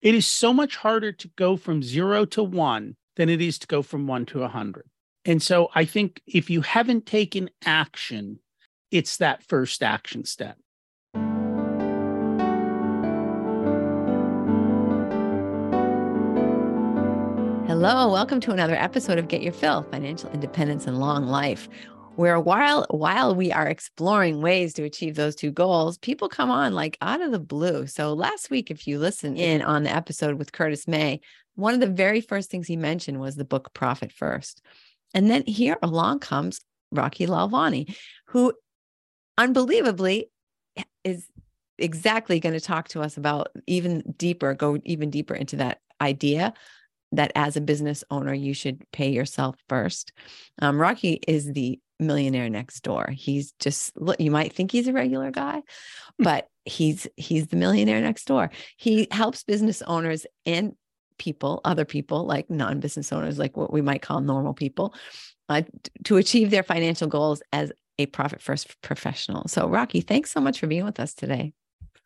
It is so much harder to go from zero to one than it is to go from one to a hundred. And so I think if you haven't taken action, it's that first action step. Hello, welcome to another episode of Get Your Fill Financial Independence and Long Life. Where while while we are exploring ways to achieve those two goals, people come on like out of the blue. So last week, if you listen in on the episode with Curtis May, one of the very first things he mentioned was the book Profit First. And then here along comes Rocky Lalvani, who unbelievably is exactly going to talk to us about even deeper, go even deeper into that idea that as a business owner, you should pay yourself first. Um, Rocky is the millionaire next door. He's just you might think he's a regular guy, hmm. but he's he's the millionaire next door. He helps business owners and people, other people like non-business owners, like what we might call normal people, uh, to achieve their financial goals as a profit first professional. So, Rocky, thanks so much for being with us today.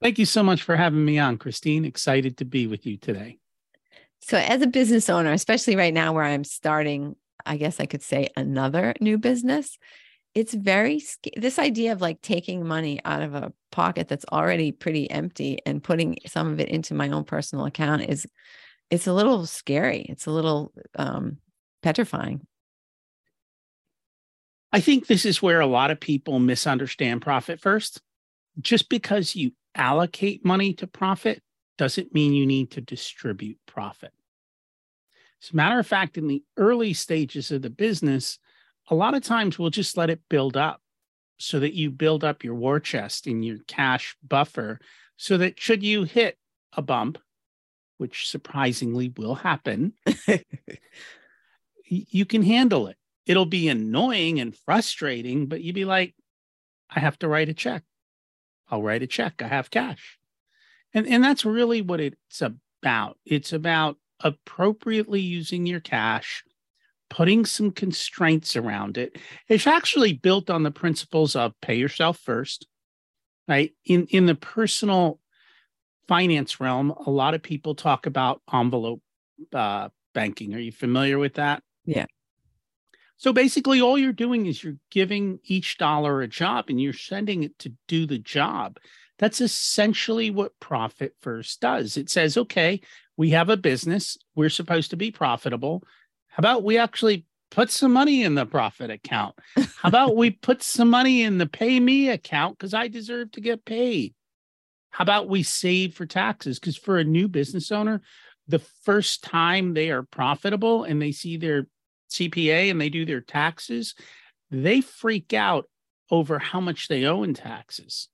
Thank you so much for having me on, Christine. Excited to be with you today. So, as a business owner, especially right now where I'm starting, I guess I could say another new business, it's very this idea of like taking money out of a pocket that's already pretty empty and putting some of it into my own personal account is it's a little scary. It's a little um, petrifying. I think this is where a lot of people misunderstand profit first. Just because you allocate money to profit doesn't mean you need to distribute profit. As a matter of fact, in the early stages of the business, a lot of times we'll just let it build up so that you build up your war chest and your cash buffer so that should you hit a bump, which surprisingly will happen, you can handle it. It'll be annoying and frustrating, but you'd be like, I have to write a check. I'll write a check. I have cash. And, and that's really what it's about. It's about appropriately using your cash, putting some constraints around it. It's actually built on the principles of pay yourself first, right? In, in the personal finance realm, a lot of people talk about envelope uh, banking. Are you familiar with that? Yeah. So basically, all you're doing is you're giving each dollar a job and you're sending it to do the job. That's essentially what Profit First does. It says, okay, we have a business, we're supposed to be profitable. How about we actually put some money in the profit account? How about we put some money in the pay me account because I deserve to get paid? How about we save for taxes? Because for a new business owner, the first time they are profitable and they see their CPA and they do their taxes, they freak out over how much they owe in taxes,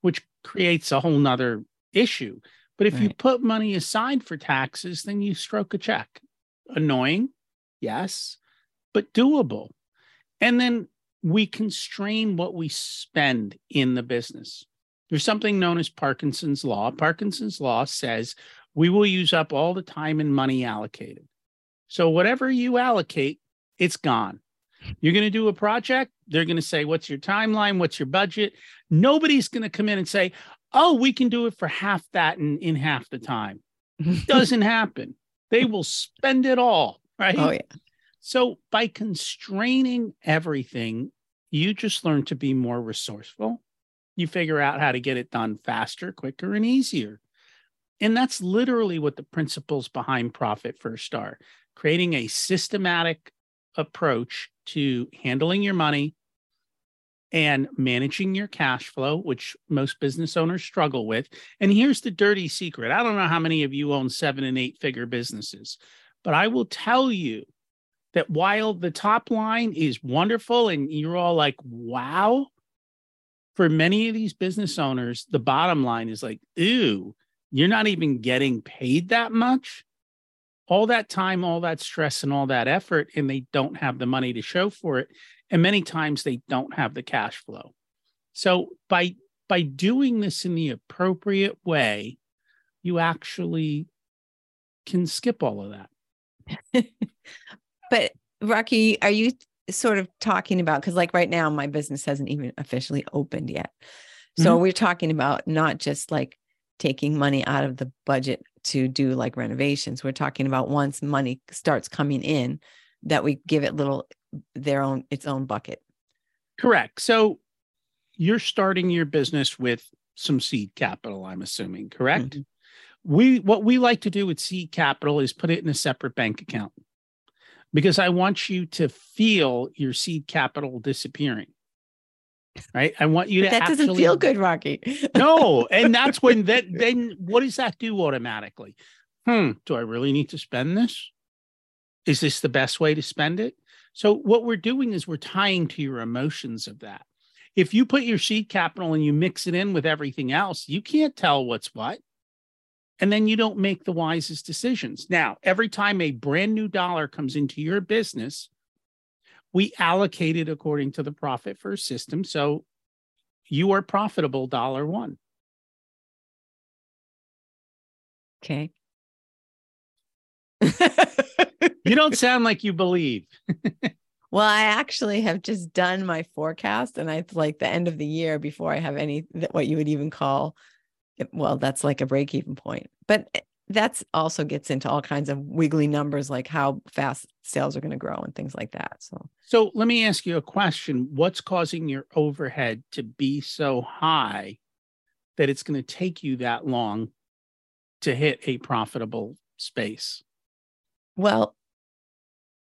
which creates a whole nother issue. But if right. you put money aside for taxes, then you stroke a check. Annoying, yes, but doable. And then we constrain what we spend in the business. There's something known as Parkinson's Law. Parkinson's Law says we will use up all the time and money allocated. So whatever you allocate, it's gone. You're going to do a project, they're going to say, What's your timeline? What's your budget? Nobody's going to come in and say, Oh, we can do it for half that in, in half the time. Doesn't happen. They will spend it all, right? Oh, yeah. So by constraining everything, you just learn to be more resourceful. You figure out how to get it done faster, quicker, and easier. And that's literally what the principles behind Profit First are creating a systematic approach to handling your money and managing your cash flow, which most business owners struggle with. And here's the dirty secret I don't know how many of you own seven and eight figure businesses, but I will tell you that while the top line is wonderful and you're all like, wow, for many of these business owners, the bottom line is like, ooh, you're not even getting paid that much all that time, all that stress, and all that effort, and they don't have the money to show for it. And many times they don't have the cash flow. So by by doing this in the appropriate way, you actually can skip all of that. but Rocky, are you sort of talking about because like right now my business hasn't even officially opened yet. So mm-hmm. we're talking about not just like taking money out of the budget to do like renovations. We're talking about once money starts coming in, that we give it little their own its own bucket. Correct. So you're starting your business with some seed capital, I'm assuming, correct? Mm-hmm. We what we like to do with seed capital is put it in a separate bank account because I want you to feel your seed capital disappearing. Right. I want you to that actually, doesn't feel good, Rocky. no. And that's when that then what does that do automatically? Hmm, do I really need to spend this? Is this the best way to spend it? So what we're doing is we're tying to your emotions of that. If you put your seed capital and you mix it in with everything else, you can't tell what's what. And then you don't make the wisest decisions. Now, every time a brand new dollar comes into your business, we allocate it according to the profit first system. So you are profitable dollar one. Okay. you don't sound like you believe. well, I actually have just done my forecast and I like the end of the year before I have any what you would even call well, that's like a break even point. But eh, that's also gets into all kinds of wiggly numbers like how fast sales are going to grow and things like that. So So let me ask you a question. What's causing your overhead to be so high that it's going to take you that long to hit a profitable space? Well,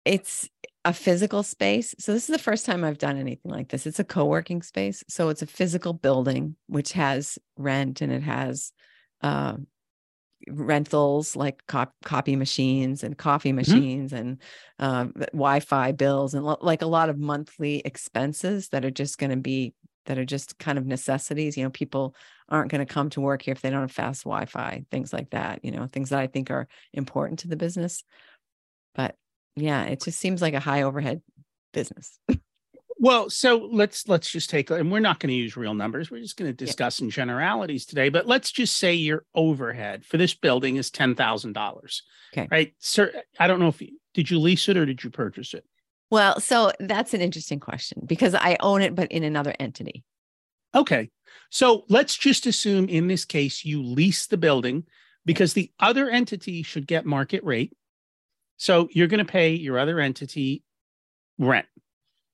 it's a physical space. So this is the first time I've done anything like this. It's a co-working space. So it's a physical building which has rent and it has uh, rentals like cop- copy machines and coffee mm-hmm. machines mm-hmm. and uh, Wi-Fi bills and lo- like a lot of monthly expenses that are just going to be that are just kind of necessities. You know, people aren't going to come to work here if they don't have fast Wi-Fi, things like that. You know, things that I think are important to the business. But yeah, it just seems like a high overhead business. well, so let's let's just take and we're not going to use real numbers. We're just going to discuss in generalities today, but let's just say your overhead for this building is $10,000. Okay. Right? Sir, I don't know if you, did you lease it or did you purchase it? Well, so that's an interesting question because I own it but in another entity. Okay. So let's just assume in this case you lease the building because the other entity should get market rate so you're going to pay your other entity rent.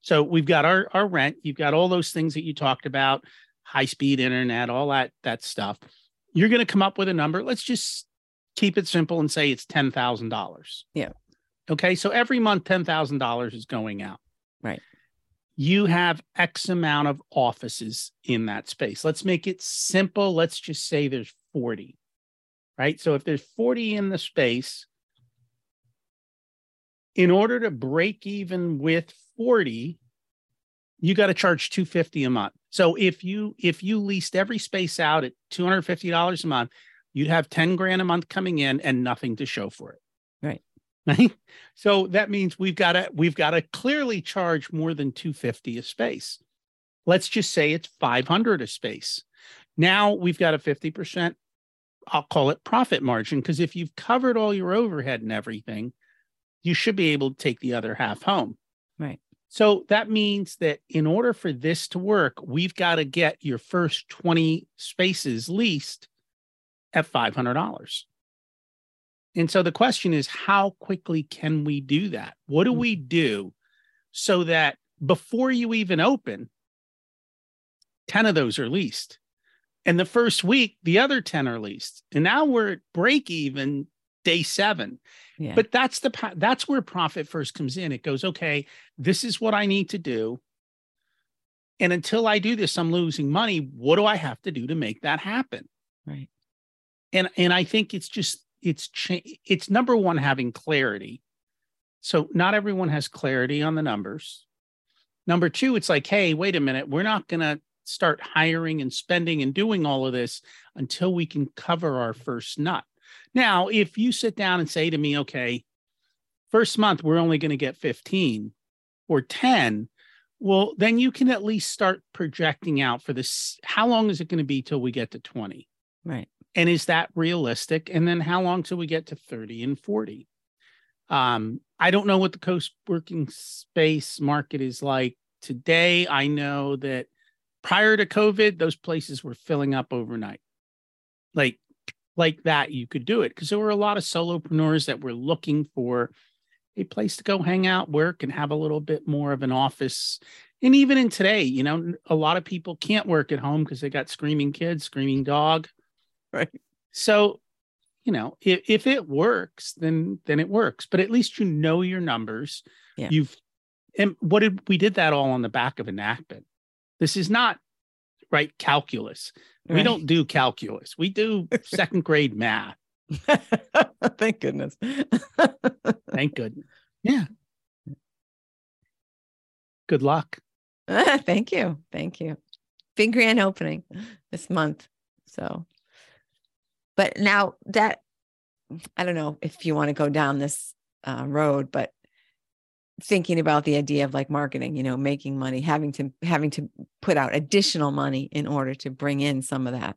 So we've got our, our rent. You've got all those things that you talked about, high speed internet, all that that stuff. You're going to come up with a number. Let's just keep it simple and say it's ten thousand dollars. Yeah. Okay. So every month, ten thousand dollars is going out. Right. You have X amount of offices in that space. Let's make it simple. Let's just say there's 40. Right. So if there's 40 in the space, in order to break even with 40 you got to charge 250 a month. So if you if you leased every space out at $250 a month you'd have 10 grand a month coming in and nothing to show for it. Right. Right? So that means we've got to we've got to clearly charge more than 250 a space. Let's just say it's 500 a space. Now we've got a 50% i'll call it profit margin because if you've covered all your overhead and everything you should be able to take the other half home. Right. So that means that in order for this to work, we've got to get your first 20 spaces leased at $500. And so the question is, how quickly can we do that? What do hmm. we do so that before you even open, 10 of those are leased? And the first week, the other 10 are leased. And now we're at break even day seven. Yeah. But that's the that's where profit first comes in. It goes, okay, this is what I need to do. And until I do this, I'm losing money. What do I have to do to make that happen? Right. And and I think it's just it's it's number one having clarity. So not everyone has clarity on the numbers. Number two, it's like, hey, wait a minute, we're not going to start hiring and spending and doing all of this until we can cover our first nut. Now, if you sit down and say to me, okay, first month we're only going to get 15 or 10, well, then you can at least start projecting out for this. How long is it going to be till we get to 20? Right. And is that realistic? And then how long till we get to 30 and 40? Um, I don't know what the coast working space market is like today. I know that prior to COVID, those places were filling up overnight. Like like that, you could do it because there were a lot of solopreneurs that were looking for a place to go hang out, work, and have a little bit more of an office. And even in today, you know, a lot of people can't work at home because they got screaming kids, screaming dog. Right. So, you know, if, if it works, then then it works. But at least you know your numbers. Yeah. You've and what did we did that all on the back of a napkin. This is not right calculus. We don't do calculus. We do second grade math. Thank goodness. Thank goodness. Yeah. Good luck. Thank you. Thank you. Big grand opening this month. So, but now that I don't know if you want to go down this uh, road, but thinking about the idea of like marketing, you know, making money, having to having to put out additional money in order to bring in some of that.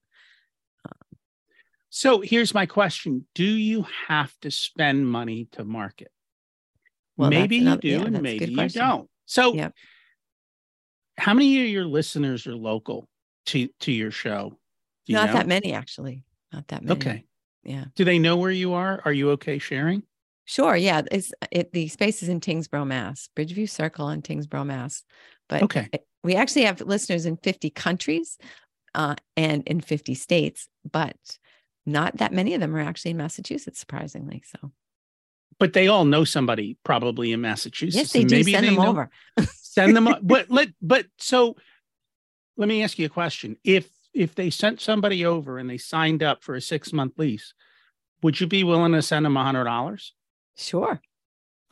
So here's my question Do you have to spend money to market? Well, maybe another- you yeah, do, and maybe you don't. So, Yep. how many of your listeners are local to, to your show? You Not know? that many, actually. Not that many. Okay. Yeah. Do they know where you are? Are you okay sharing? Sure. Yeah. It's it. The space is in Tyngsborough, Mass. Bridgeview Circle in Tyngsborough, Mass. But Okay. it- we actually have listeners in 50 countries uh, and in 50 states, but not that many of them are actually in Massachusetts, surprisingly. So But they all know somebody probably in Massachusetts. yes, they do maybe send they them know- over. Send them. but let. But so, let me ask you a question. If if they sent somebody over and they signed up for a six month lease, would you be willing to send them a hundred dollars? Sure.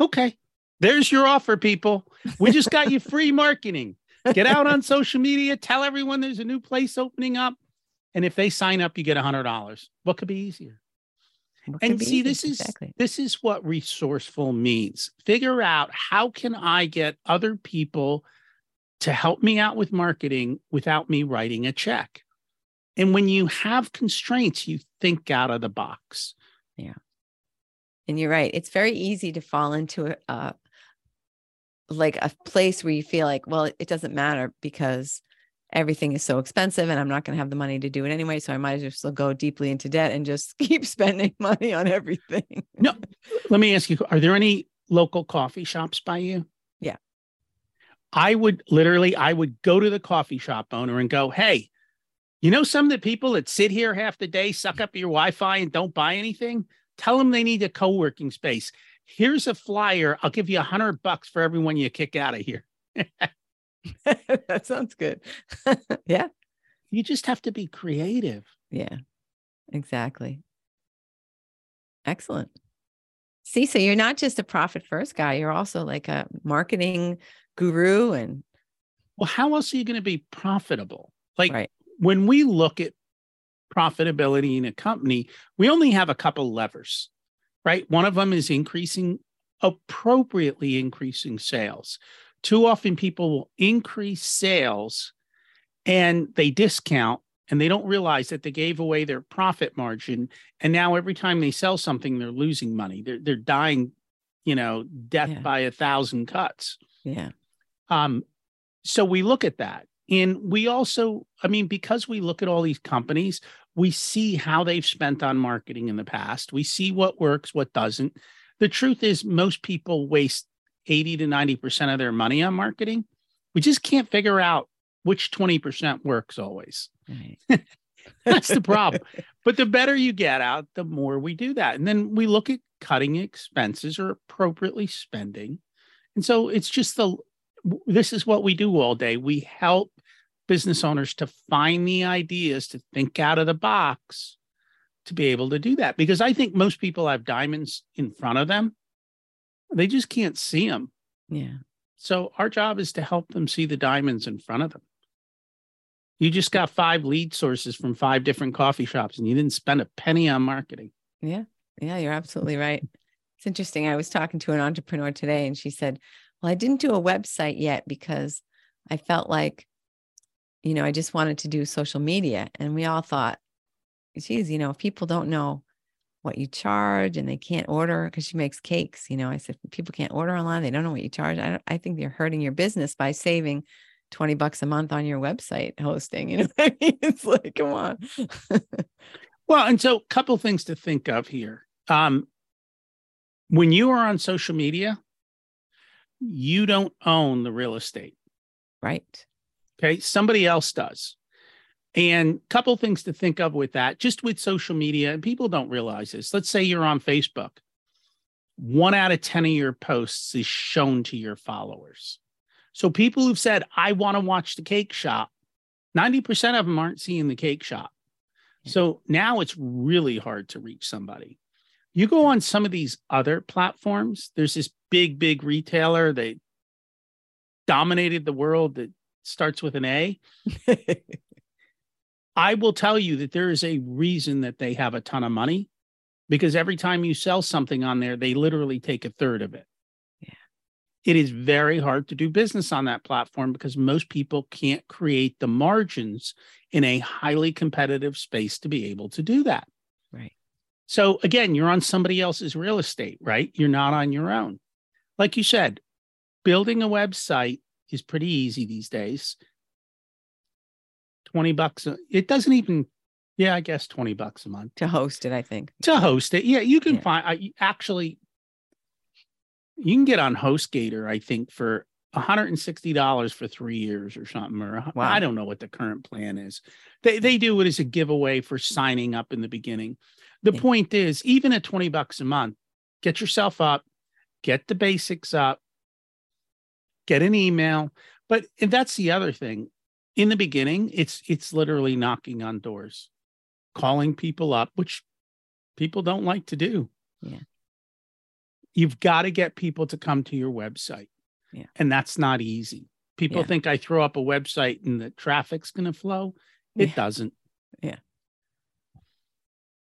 Okay. There's your offer, people. We just got you free marketing. Get out on social media, tell everyone there's a new place opening up. And if they sign up, you get a hundred dollars. What could be easier? What And see, easy? this is exactly. this is what resourceful means. Figure out how can I get other people to help me out with marketing without me writing a check. And when you have constraints, you think out of the box. And you're right. It's very easy to fall into a, uh, like a place where you feel like, well, it doesn't matter because everything is so expensive and I'm not going to have the money to do it anyway. So I might as well go deeply into debt and just keep spending money on everything. No, let me ask you: Are there any local coffee shops by you? Yeah. I would literally, I would go to the coffee shop owner and go, "Hey, you know some of the people that sit here half the day, suck up your Wi-Fi, and don't buy anything? Tell them they need a co-working space. Here's a flyer. I'll give you a hundred bucks for everyone you kick out of here." that sounds good. yeah. You just have to be creative. Yeah. Exactly. Excellent. See, so you're not just a profit first guy, you're also like a marketing guru and Well, how else are you going to be profitable? Like Right. when we look at profitability in a company, we only have a couple levers, right? One of them is increasing, appropriately increasing sales. Too often people will increase sales and they discount and they don't realize that they gave away their profit margin. And now every time they sell something, they're losing money. They're, they're dying, you know, death Yeah. by a thousand cuts. yeah. Um, so we look at that. And we also, I mean, because we look at all these companies, we see how they've spent on marketing in the past. We see what works, what doesn't. The truth is, most people waste 80 to 90% of their money on marketing. We just can't figure out which 20% works always. Right. That's the problem. But the better you get out, the more we do that. And then we look at cutting expenses or appropriately spending. And so it's just the this is what we do all day. We help business owners to find the ideas, to think out of the box, to be able to do that. Because I think most people have diamonds in front of them. They just can't see them. Yeah. So our job is to help them see the diamonds in front of them. You just got five lead sources from five different coffee shops and you didn't spend a penny on marketing. Yeah. Yeah. You're absolutely right. It's interesting. I was talking to an entrepreneur today and she said, Well, I didn't do a website yet because I felt like, you know, I just wanted to do social media. And we all thought, geez, you know, if people don't know what you charge and they can't order because she makes cakes, you know, I said, people can't order online. They don't know what you charge. I, don't, I think they're hurting your business by saving 20 bucks a month on your website hosting. You know what I mean? It's like, come on. Well, and so a couple things to think of here. Um, when you are on social media, you don't own the real estate. Right. Okay. Somebody else does. And a couple things to think of with that, just with social media, and people don't realize this. Let's say you're on Facebook. One out of 10 of your posts is shown to your followers. So people who've said, I want to watch the cake shop, 90% of them aren't seeing the cake shop. So now it's really hard to reach somebody. You go on some of these other platforms, there's this big, big retailer They dominated the world that starts with an A. I will tell you that there is a reason that they have a ton of money because every time you sell something on there, they literally take a third of it. Yeah. It is very hard to do business on that platform because most people can't create the margins in a highly competitive space to be able to do that. Right. So again, you're on somebody else's real estate, right? You're not on your own. Like you said, building a website is pretty easy these days. 20 bucks. It doesn't even, yeah, I guess 20 bucks a month to host it, I think. To host it. Yeah, you can Yeah. find, I, actually, you can get on HostGator, I think, for $160 for three years or something. Or Wow. I don't know what the current plan is. They, they do it as a giveaway for signing up in the beginning. The Yeah. point is, even at 20 bucks a month, get yourself up, get the basics up, get an email. But and that's the other thing. In the beginning, it's it's literally knocking on doors, calling people up, which people don't like to do. Yeah. You've got to get people to come to your website. Yeah. And that's not easy. People Yeah. think I throw up a website and the traffic's going to flow. It Yeah. doesn't. Yeah.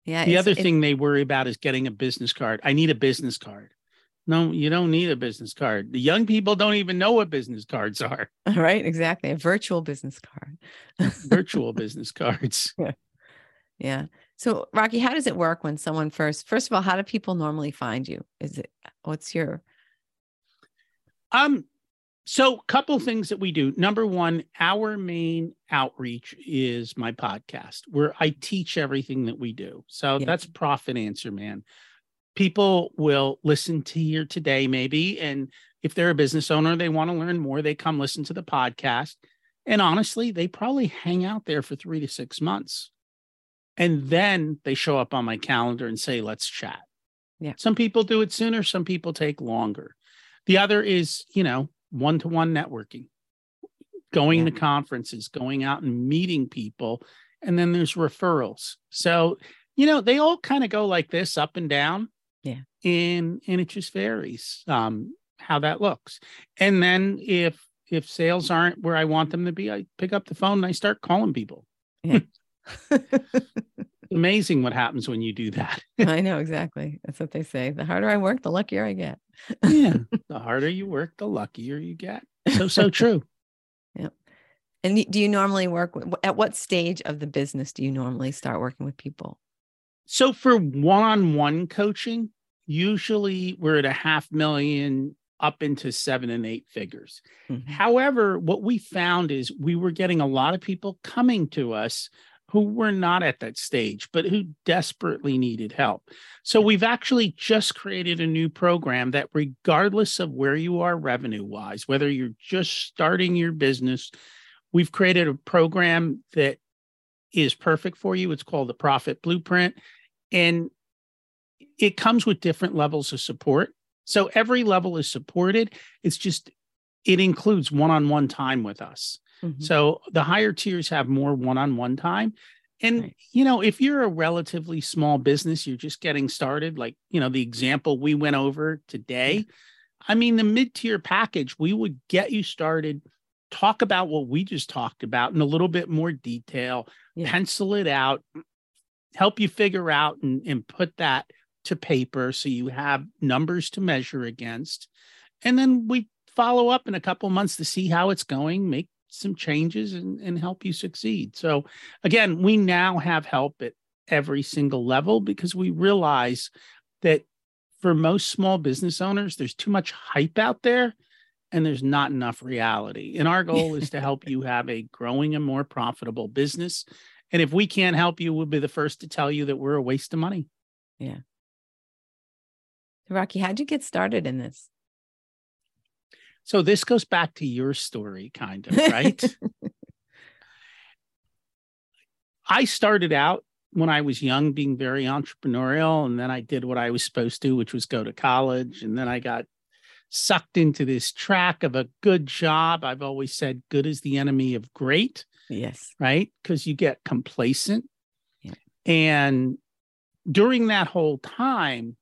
Yeah. The other thing they worry about is getting a business card. I need a business card. No, you don't need a business card. The young people don't even know what business cards are. right. Exactly. A virtual business card. Virtual business cards. Yeah. yeah. So, Rocky, how does it work when someone first, first of all, how do people normally find you? Is it, what's your, Um, so couple things that we do. Number one, our main outreach is my podcast where I teach everything that we do. So Yeah. that's Profit Answer Man. People will listen to here today, maybe. And if they're a business owner, they want to learn more, they come listen to the podcast. And honestly, they probably hang out there for three to six months. And then they show up on my calendar and say, let's chat. Yeah. Some people do it sooner, some people take longer. The other is, you know, one to one networking, going Yeah. to conferences, going out and meeting people. And then there's referrals. So, you know, they all kind of go like this up and down. And and it just varies um how that looks. And then if if sales aren't where I want them to be, I pick up the phone and I start calling people. Yeah. Amazing what happens when you do that. I know exactly. That's what they say. The harder I work, the luckier I get. yeah. The harder you work, the luckier you get. So so true. Yeah. And do you normally work with, at what stage of the business do you normally start working with people? So for one-on-one coaching, usually we're at a half million up into seven and eight figures. Mhm. However, what we found is we were getting a lot of people coming to us who were not at that stage, but who desperately needed help. So we've actually just created a new program that, regardless of where you are revenue wise, whether you're just starting your business, we've created a program that is perfect for you. It's called the Profit Blueprint. And it comes with different levels of support. So every level is supported. It's just, it includes one on one time with us. Mhm. So the higher tiers have more one on one time. And, you know, if you're a relatively small business, you're just getting started, like, you know, the example we went over today. I mean, the mid tier package, we would get you started, talk about what we just talked about in a little bit more detail, Yeah. pencil it out, help you figure out and, and put that to paper so you have numbers to measure against. And then we follow up in a couple months to see how it's going, make some changes and, and help you succeed. So again, we now have help at every single level because we realize that for most small business owners, there's too much hype out there and there's not enough reality. And our goal is to help you have a growing and more profitable business And if we can't help you, we'll be the first to tell you that we're a waste of money. Yeah. Rocky, how'd you get started in this? So this goes back to your story, kind of, right? I started out when I was young being very entrepreneurial, and then I did what I was supposed to, which was go to college. And then I got sucked into this track of a good job. I've always said good is the enemy of great. Yes. Right. Because you get complacent. Yeah. And during that whole time,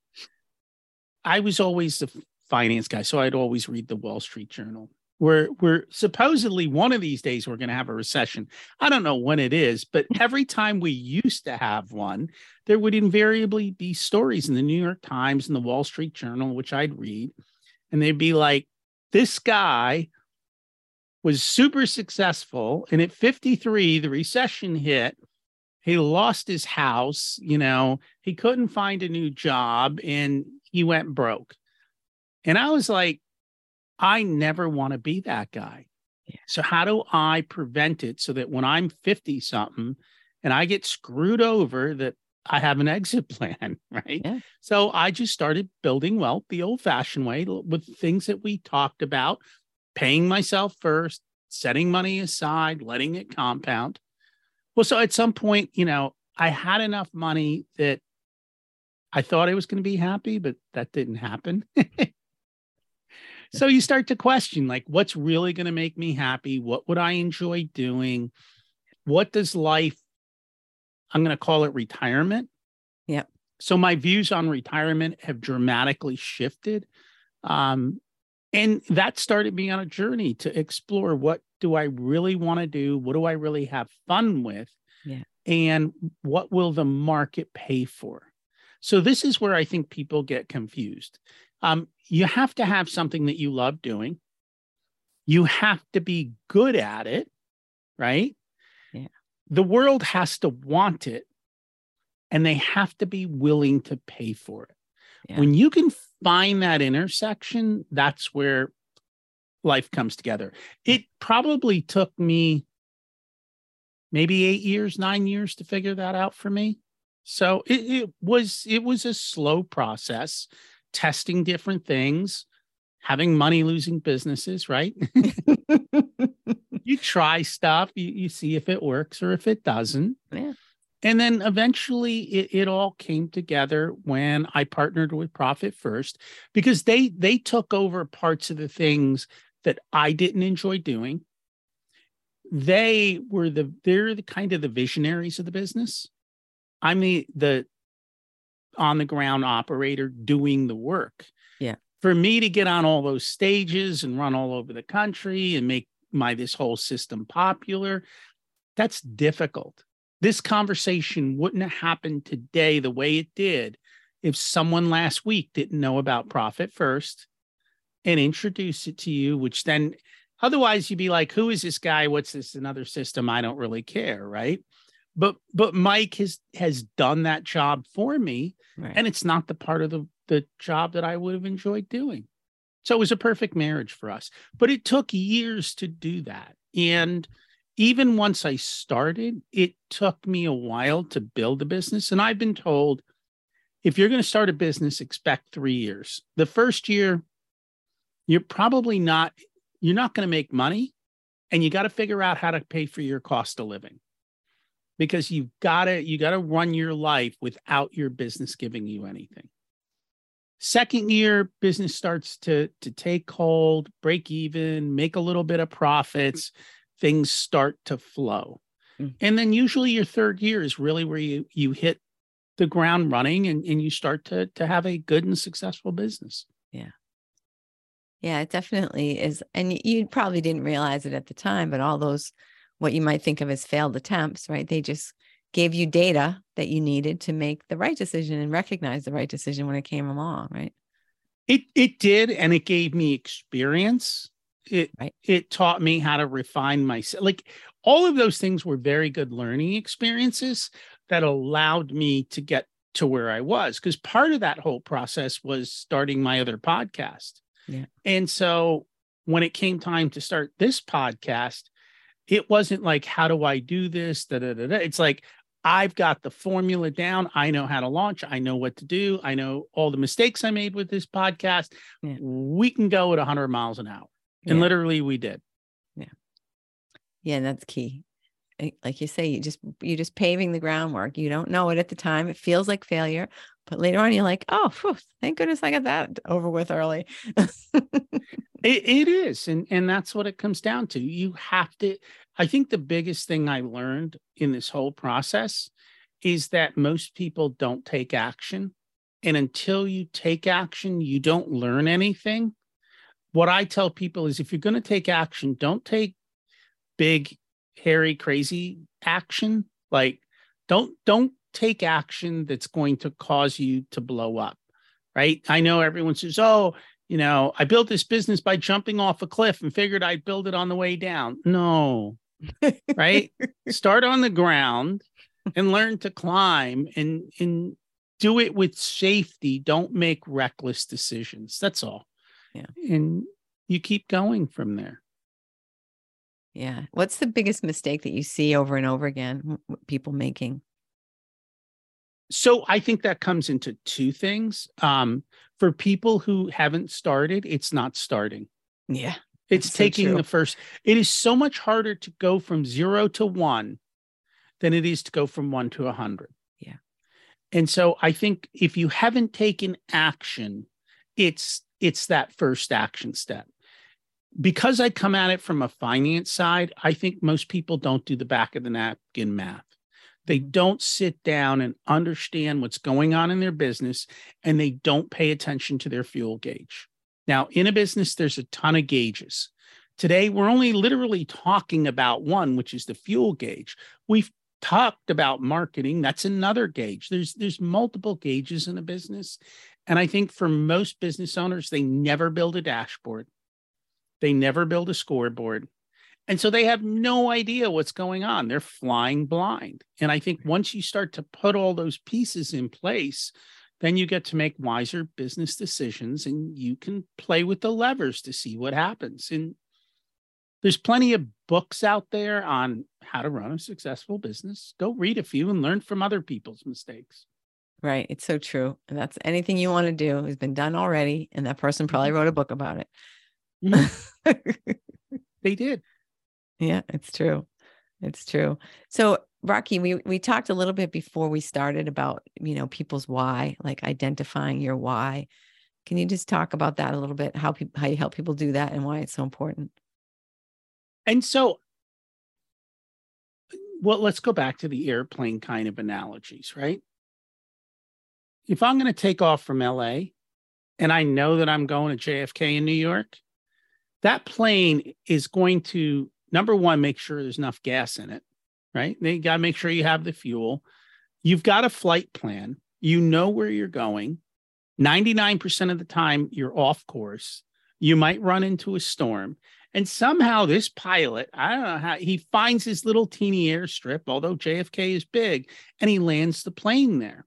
I was always the finance guy. So I'd always read the Wall Street Journal. We're, we're supposedly one of these days we're going to have a recession. I don't know when it is, but every time we used to have one, there would invariably be stories in the New York Times and the Wall Street Journal, which I'd read. And they'd be like, this guy was super successful. And at 53, the recession hit. He lost his house, you know, he couldn't find a new job and he went broke. And I was like, I never want to be that guy. Yeah. So, how do I prevent it so that when I'm 50 something and I get screwed over, that I have an exit plan, right? Yeah. So, I just started building wealth the old fashioned way with things that we talked about paying myself first, setting money aside, letting it compound. Well, so at some point, you know, I had enough money that I thought I was going to be happy, but that didn't happen. so you start to question like, what's really going to make me happy? What would I enjoy doing? What does life, I'm going to call it retirement. Yep. So my views on retirement have dramatically shifted. Um, and that started me on a journey to explore what do I really want to do? What do I really have fun with? Yeah. And what will the market pay for? So this is where I think people get confused. Um, you have to have something that you love doing. You have to be good at it, right? Yeah. The world has to want it and they have to be willing to pay for it. Yeah. When you can find that intersection, that's where life comes together. Hmm. It probably took me maybe eight years, nine years to figure that out for me. So it, it was it was a slow process, testing different things, having money losing businesses, right? you try stuff, you, you see if it works or if it doesn't. Yeah. And then eventually it, it all came together when I partnered with Profit First because they they took over parts of the things that I didn't enjoy doing. They were the they're the kind of the visionaries of the business. I'm the the on the ground operator doing the work. Yeah. For me to get on all those stages and run all over the country and make my this whole system popular, that's difficult. This conversation wouldn't have happened today the way it did if someone last week didn't know about Profit First and introduce it to you, which then otherwise you'd be like, who is this guy? What's this another system? I don't really care, right? But but Mike has has done that job for me, Right. and it's not the part of the the job that I would have enjoyed doing. So it was a perfect marriage for us. But it took years to do that. And even once I started, it took me a while to build a business. And I've been told if you're going to start a business, expect three years. The first year, you're probably not, you're not going to make money. And you got to figure out how to pay for your cost of living because you've got to, you got to run your life without your business giving you anything. Second year, business starts to, to take hold, break even, make a little bit of profits things start to flow. Mm. And then usually your third year is really where you you hit the ground running and, and you start to to have a good and successful business. Yeah, Yeah, it definitely is. And you probably didn't realize it at the time, but all those, what you might think of as failed attempts, right? They just gave you data that you needed to make the right decision and recognize the right decision when it came along, right? It it did and it gave me experience. It Right. it taught me how to refine myself. Like all of those things were very good learning experiences that allowed me to get to where I was because part of that whole process was starting my other podcast. Yeah. And so when it came time to start this podcast, it wasn't like, how do I do this? Da, da, da, da. It's like, I've got the formula down. I know how to launch. I know what to do. I know all the mistakes I made with this podcast. Yeah. We can go at 100 miles an hour. And Yeah. literally, we did. Yeah, yeah, and that's key. Like you say, you just you're just paving the groundwork. You don't know it at the time. It feels like failure, but later on, you're like, oh, phew, thank goodness I got that over with early. It, it is. And, and that's what it comes down to. You have to. I think the biggest thing I learned in this whole process is that most people don't take action. And until you take action, you don't learn anything. What I tell people is if you're going to take action, don't take big, hairy, crazy action. Like don't don't take action that's going to cause you to blow up. Right. I know everyone says, oh, you know, I built this business by jumping off a cliff and figured I'd build it on the way down. No, right? Start on the ground and learn to climb and and do it with safety. Don't make reckless decisions. That's all. Yeah. And you keep going from there. yeah. What's the biggest mistake that you see over and over again? People making. So I think that comes into two things. Um, for people who haven't started, it's not starting. Yeah. It's That's so taking the first. It is so much harder to go from zero to one than it is to go from one to a hundred. Yeah. And so I think if you haven't taken action, it's it's that first action step. Because I come at it from a finance side, I think most people don't do the back of the napkin math. They mm-hmm. don't sit down and understand what's going on in their business and they don't pay attention to their fuel gauge. Now, in a business, there's a ton of gauges. Today, we're only literally talking about one, which is the fuel gauge. We've talked about marketing. That's another gauge. There's there's multiple gauges in a business. And I think for most business owners, they never build a dashboard. They never build a scoreboard. And so they have no idea what's going on. They're flying blind. And I think once you start to put all those pieces in place, then you get to make wiser business decisions and you can play with the levers to see what happens. And there's plenty of books out there on how to run a successful business. Go read a few and learn from other people's mistakes. Right. It's so true. And that's anything you want to do has been done already. And that person probably mm-hmm. wrote a book about it. Mm-hmm. They did. Yeah, it's true. It's true. So, Rocky, we we talked a little bit before we started about, you know, people's why, like identifying your why. Can you just talk about that a little bit? How people how you help people do that and why it's so important? And so, well, let's go back to the airplane kind of analogies, right? If I'm going to take off from LA and I know that I'm going to JFK in New York, that plane is going to, number one, make sure there's enough gas in it, right? They got to make sure you have the fuel. You've got a flight plan, you know where you're going. 99% of the time, you're off course. You might run into a storm. And somehow this pilot, I don't know how he finds his little teeny airstrip, although JFK is big, and he lands the plane there.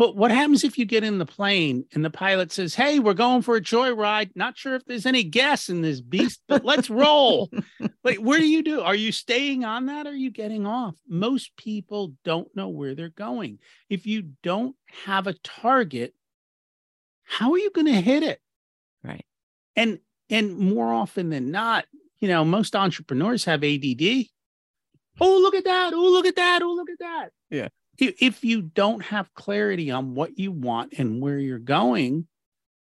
But what happens if you get in the plane and the pilot says, Hey, we're going for a joyride. Not sure if there's any gas in this beast, but let's roll. like, where do you do? Are you staying on that? Or are you getting off? Most people don't know where they're going. If you don't have a target, how are you going to hit it? Right. and and more often than not you know most entrepreneurs have add oh look at that oh look at that oh look at that Yeah. If, you don't have clarity on what you want and where you're going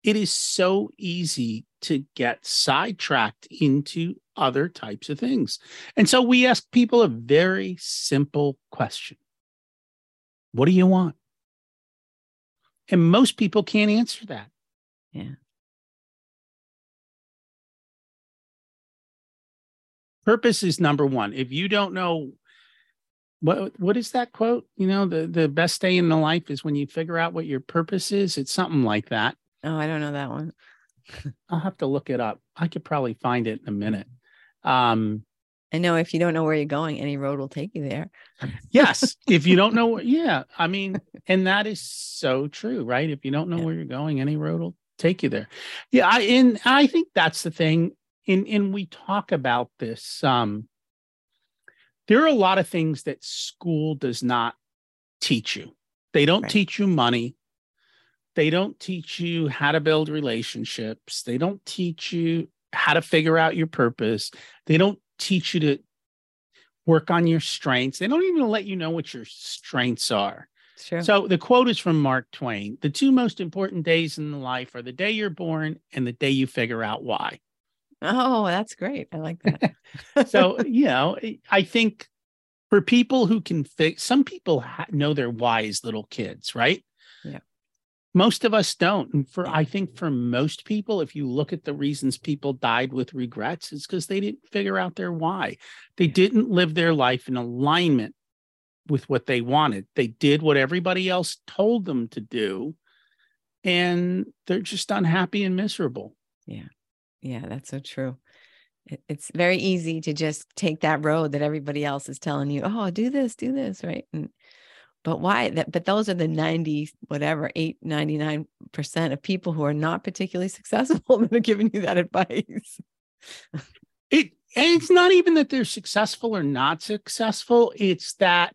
it is so easy to get sidetracked into other types of things. And so we ask people a very simple question. What do you want? And most people can't answer that. Yeah. purpose is number one. If you don't know what what is that quote? You know the the best day in the life is when you figure out what your purpose is. It's something like that. Oh, I don't know that one. i'll have to look it up. I could probably find it in a minute. Um I know if you don't know where you're going, any road will take you there. yes if you don't know yeah i mean and that is so true right? If you don't know Yeah. where you're going any road will take you there. Yeah i and i think that's the thing and and we talk about this um there are a lot of things that school does not teach you they don't Right. teach you money they don't teach you how to build relationships they don't teach you how to figure out your purpose they don't teach you to work on your strengths they don't even let you know what your strengths are Sure. so the quote is from Mark Twain. The two most important days in life are the day you're born and the day you figure out why. Oh, that's great. I like that. So, you know, I think for people who can fix, some people ha- know their why as little kids, right? Yeah. Most of us don't. And for, I think for most people, if you look at the reasons people died with regrets, it's because they didn't figure out their why. They didn't live their life in alignment with what they wanted. They did what everybody else told them to do, and they're just unhappy and miserable. Yeah, that's so true. It- It's very easy to just take that road that everybody else is telling you, oh, do this, do this, right? And but why that but those are the 90 whatever 8 99% of people who are not particularly successful that are giving you that advice. It and it's not even that they're successful or not successful. It's that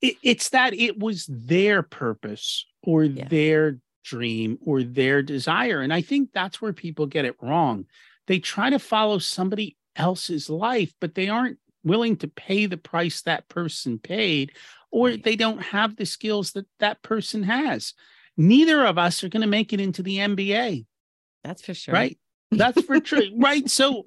it, it's that it was their purpose or Yeah. their dream or their desire. And I think that's where people get it wrong. They try to follow somebody else's life, but they aren't willing to pay the price that person paid, or they don't have the skills that that person has. Neither of us are going to make it into the NBA. That's for sure. Right. That's for true. Right. So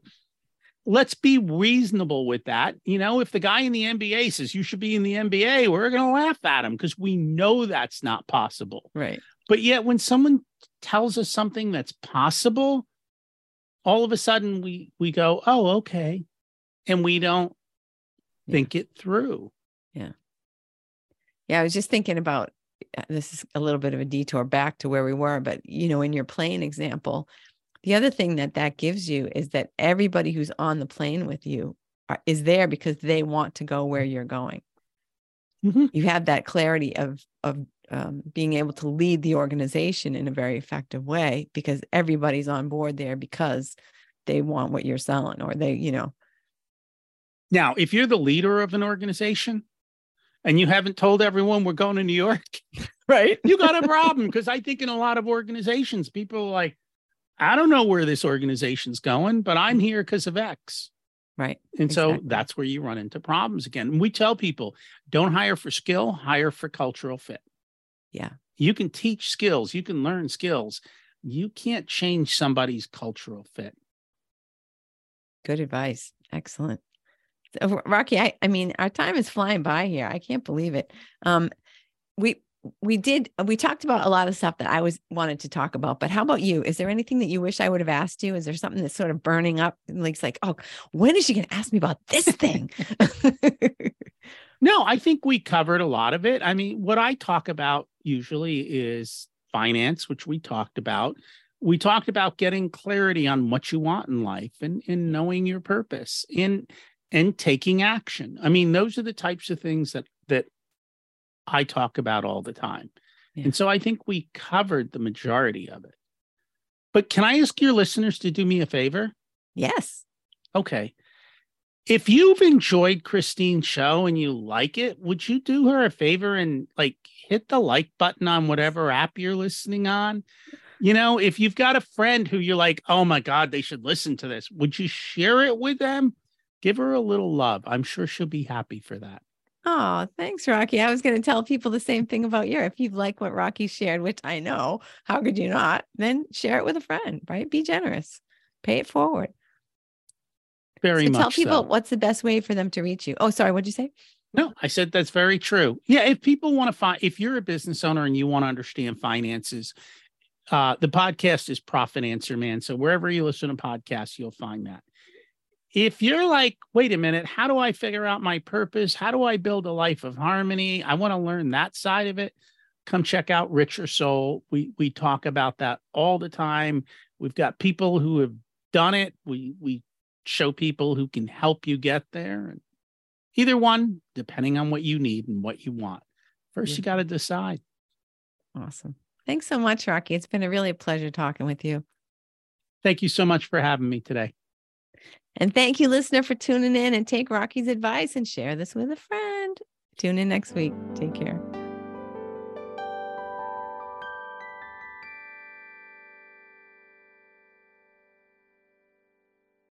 let's be reasonable with that. You know, if the guy in the NBA says you should be in the NBA, we're going to laugh at him because we know that's not possible. Right. But yet, when someone tells us something that's possible, all of a sudden we we go, "Oh, okay," and we don't Yeah. think it through. Yeah, Yeah, I was just thinking about uh, this is a little bit of a detour back to where we were, but you know, in your plane example, the other thing that that gives you is that everybody who's on the plane with you are, is there because they want to go where you're going. Mhm. You have that clarity of of um, being able to lead the organization in a very effective way because everybody's on board there because they want what you're selling or they, you know, Now, if you're the leader of an organization and you haven't told everyone we're going to New York, right? you got a problem because I think in a lot of organizations, people are like, I don't know where this organization's going, but I'm here because of X. Right. And so that's where you run into problems again. And we tell people don't hire for skill, hire for cultural fit. Yeah. You can teach skills, you can learn skills. You can't change somebody's cultural fit. Good advice. Excellent. Rocky, I, I mean, our time is flying by here. I can't believe it. Um, we we did we talked about a lot of stuff that I was wanted to talk about, but how about you? Is there anything that you wish I would have asked you? Is there something that's sort of burning up? Like, like, oh, when is she going to ask me about this thing? No, I think we covered a lot of it. I mean, what I talk about usually is finance, which we talked about. We talked about getting clarity on what you want in life and, and knowing your purpose and and taking action. I mean, those are the types of things that that I talk about all the time. Yeah. And so I think we covered the majority of it. But can I ask your listeners to do me a favor? yes. Okay. If you've enjoyed Christine's show and you like it, would you do her a favor and like hit the like button on whatever app you're listening on? You know, if you've got a friend who you're like, oh my God, they should listen to this, would you share it with them? Give her a little love. I'm sure she'll be happy for that. Oh, thanks, Rocky. I was going to tell people the same thing about you. If you like what Rocky shared, which I know, how could you not? Then share it with a friend, right? Be generous, pay it forward. Very so much. tell people so. what's the best way for them to reach you. Oh, sorry, what'd you say? No, I said that's very true. Yeah, if people want to find, if you're a business owner and you want to understand finances, uh, the podcast is Profit Answer Man. So wherever you listen to podcasts, you'll find that. If you're like, wait a minute, how do I figure out my purpose? How do I build a life of harmony? I want to learn that side of it. Come check out Richer Soul. We we talk about that all the time. We've got people who have done it. We we show people who can help you get there. Either one, depending on what you need and what you want. First, you got to decide. Awesome. Thanks so much, Rocky. It's been a really pleasure talking with you. Thank you so much for having me today. And thank you, listener, for tuning in and take Rocky's advice and share this with a friend. Tune in next week. Take care.